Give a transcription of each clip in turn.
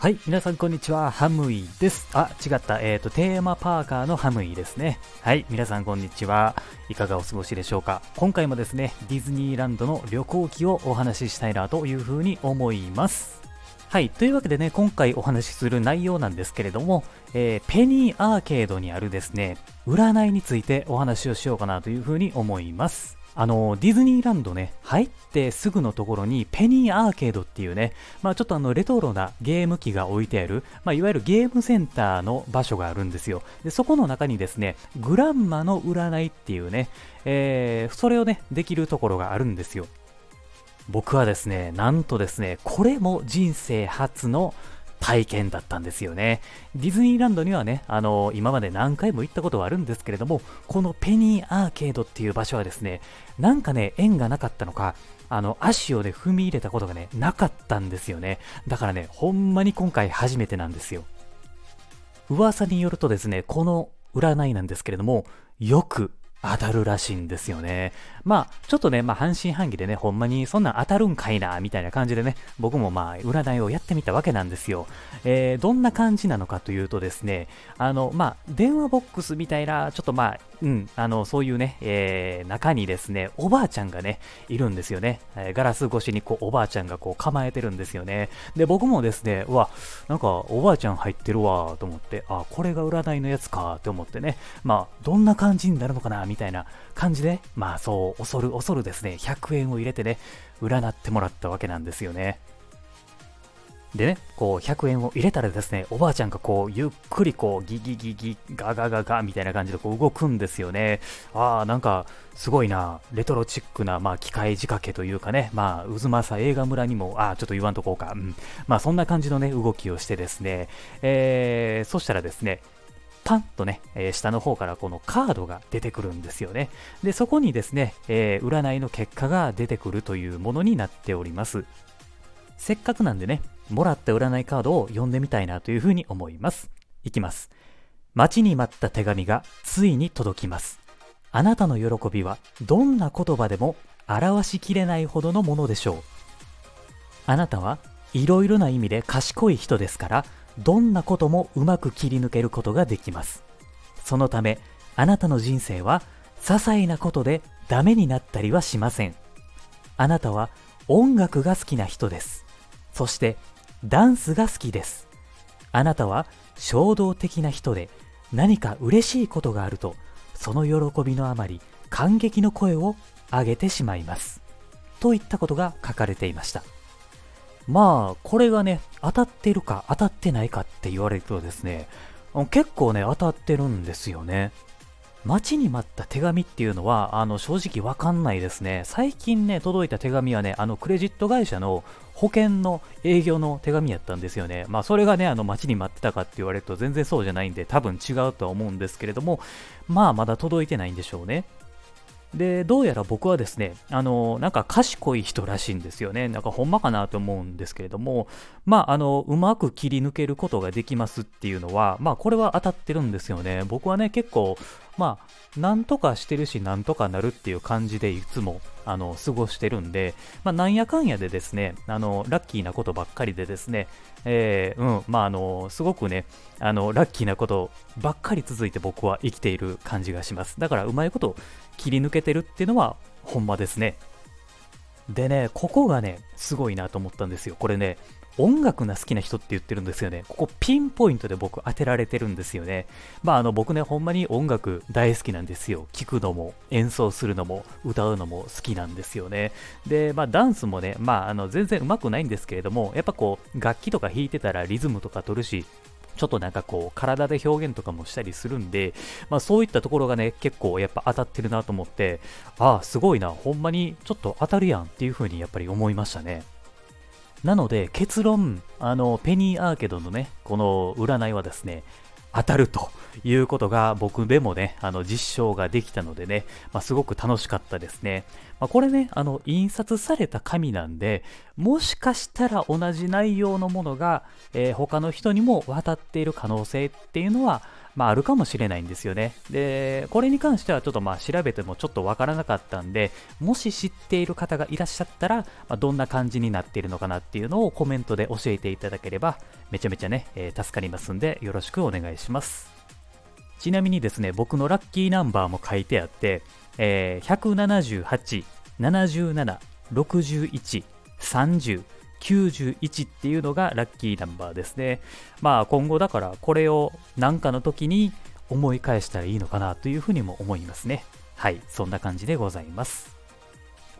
はい、皆さんこんにちは、ハムイです。あ、違った、えっ、ー、と、テーマパーカーのハムイですね。はい、皆さんこんにちは。いかがお過ごしでしょうか今回もですね、ディズニーランドの旅行記をお話ししたいなというふうに思います。はい、というわけでね、今回お話しする内容なんですけれども、えー、ペニーアーケードにあるですね、占いについてお話をしようかなというふうに思います。あの、ディズニーランドね、入ってすぐのところにペニーアーケードっていうね、まあちょっとあのレトロなゲーム機が置いてある、まあいわゆるゲームセンターの場所があるんですよ。で、そこの中にですね、グランマの占いっていうね、えー、それをね、できるところがあるんですよ。僕はですね、なんとですね、これも人生初の体験だったんですよね。ディズニーランドにはね、あの、今まで何回も行ったことはあるんですけれども、このペニーアーケードっていう場所はですね、なんかね、縁がなかったのか、あの、足をね、踏み入れたことがね、なかったんですよね。だからね、ほんまに今回初めてなんですよ。噂によるとですね、この占いなんですけれども、よく当たるらしいんですよね。まあ、ちょっとね、まあ、半信半疑でね、ほんまにそんなん当たるんかいな、みたいな感じでね、僕もまあ、占いをやってみたわけなんですよ。えー、どんな感じなのかというとですね、あの、まあ、電話ボックスみたいな、ちょっとまあ、うん、あの、そういうね、えー、中にですね、おばあちゃんがね、いるんですよね。えー、ガラス越しにこう、おばあちゃんがこう、構えてるんですよね。で、僕もですね、うわ、なんか、おばあちゃん入ってるわ、と思って、あ、これが占いのやつか、って思ってね、まあ、どんな感じになるのかな、みたいな感じで、まあそう、恐る恐るですね、100円を入れてね、占ってもらったわけなんですよね。でね、こう100円を入れたらですね、おばあちゃんがこうゆっくりこうギギギギガガガガみたいな感じでこう動くんですよね。ああ、なんかすごいな、レトロチックな、まあ機械仕掛けというかね、まあ渦政映画村にも、ああ、ちょっと言わんとこうか、うん。まあそんな感じのね、動きをしてですね、えー、そしたらですね、パンとね、えー、下の方からこのカードが出てくるんですよね。で、そこにですね、えー、占いの結果が出てくるというものになっております。せっかくなんでね、もらった占いカードを読んでみたいなというふうに思います。いきます。待ちに待った手紙がついに届きます。あなたの喜びはどんな言葉でも表しきれないほどのものでしょう。あなたはいろいろな意味で賢い人ですから、どんなこともうまく切り抜けることができます。そのため、あなたの人生は些細なことでダメになったりはしません。あなたは音楽が好きな人です。そしてダンスが好きです。あなたは衝動的な人で何か嬉しいことがあるとその喜びのあまり感激の声を上げてしまいます。といったことが書かれていました。まあ、これがね、当たってるか当たってないかって言われるとですね、結構ね、当たってるんですよね。待ちに待った手紙っていうのは、あの、正直わかんないですね。最近ね、届いた手紙はね、あの、クレジット会社の保険の営業の手紙やったんですよね。まあ、それがね、あの、待ちに待ってたかって言われると全然そうじゃないんで、多分違うとは思うんですけれども、まあ、まだ届いてないんでしょうね。で、どうやら僕はですね、あの、なんか賢い人らしいんですよね。なんかほんまかなと思うんですけれども、まあ、あの、うまく切り抜けることができますっていうのは、まあ、これは当たってるんですよね。僕はね、結構、まあ、なんとかしてるし、なんとかなるっていう感じでいつも、あの、過ごしてるんで、まあ、なんやかんやでですね、あの、ラッキーなことばっかりでですね、えー、うん、まあ、あの、すごくね、あの、ラッキーなことばっかり続いて僕は生きている感じがします。だから、うまいこと切り抜けてるっていうのは、ほんまですね。でね、ここがね、すごいなと思ったんですよ。これね、音楽が好きな人って言ってるんですよね。ここピンポイントで僕当てられてるんですよね。まああの僕ね、ほんまに音楽大好きなんですよ。聴くのも演奏するのも歌うのも好きなんですよね。で、まあダンスもね、まああの全然上手くないんですけれども、やっぱこう楽器とか弾いてたらリズムとか取るし、ちょっとなんかこう、体で表現とかもしたりするんで、まあそういったところがね、結構やっぱ当たってるなと思って、ああ、すごいな、ほんまにちょっと当たるやんっていう風にやっぱり思いましたね。なので結論、あの、ペニーアーケードのね、この占いはですね、当たるということが僕でもね、あの実証ができたのでね、まあ、すごく楽しかったですね。まあ、これね、あの印刷された紙なんで、もしかしたら同じ内容のものが、えー、他の人にも渡っている可能性っていうのは、まあ、あるかもしれないんですよね。で、これに関してはちょっとまあ調べてもちょっとわからなかったんで、もし知っている方がいらっしゃったら、まあ、どんな感じになっているのかなっていうのをコメントで教えていただければ、めちゃめちゃね、えー、助かりますんで、よろしくお願いします。ちなみにですね、僕のラッキーナンバーも書いてあって、えー、178、77、61、30、91っていうのがラッキーナンバーですね。まあ今後だからこれを何かの時に思い返したらいいのかなというふうにも思いますね。はい、そんな感じでございます。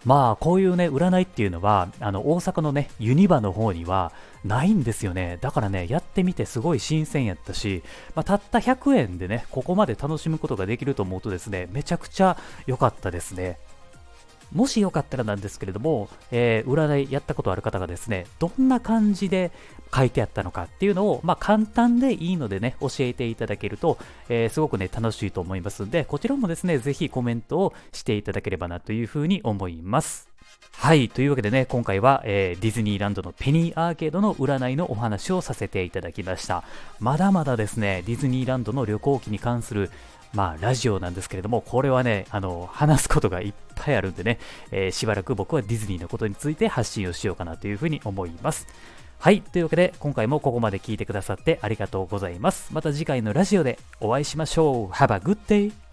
まあこういうね、占いっていうのは、あの大阪のね、ユニバの方にはないんですよね。だからね、やってみてすごい新鮮やったし、まあ、たった100円でね、ここまで楽しむことができると思うとですね、めちゃくちゃ良かったですね。もしよかったらなんですけれども、えー、占いやったことある方がですね、どんな感じで書いてあったのかっていうのを、まあ、簡単でいいのでね、教えていただけると、えー、すごくね、楽しいと思いますんで、こちらもですね、ぜひコメントをしていただければなというふうに思います。はい。というわけでね、今回は、えー、ディズニーランドのペニーアーケードの占いのお話をさせていただきました。まだまだですね、ディズニーランドの旅行記に関するまあ、ラジオなんですけれども、これはね、あの、話すことがいっぱいあるんでね、えー、しばらく僕はディズニーのことについて発信をしようかなというふうに思います。はい。というわけで、今回もここまで聞いてくださってありがとうございます。また次回のラジオでお会いしましょう。Have a good day!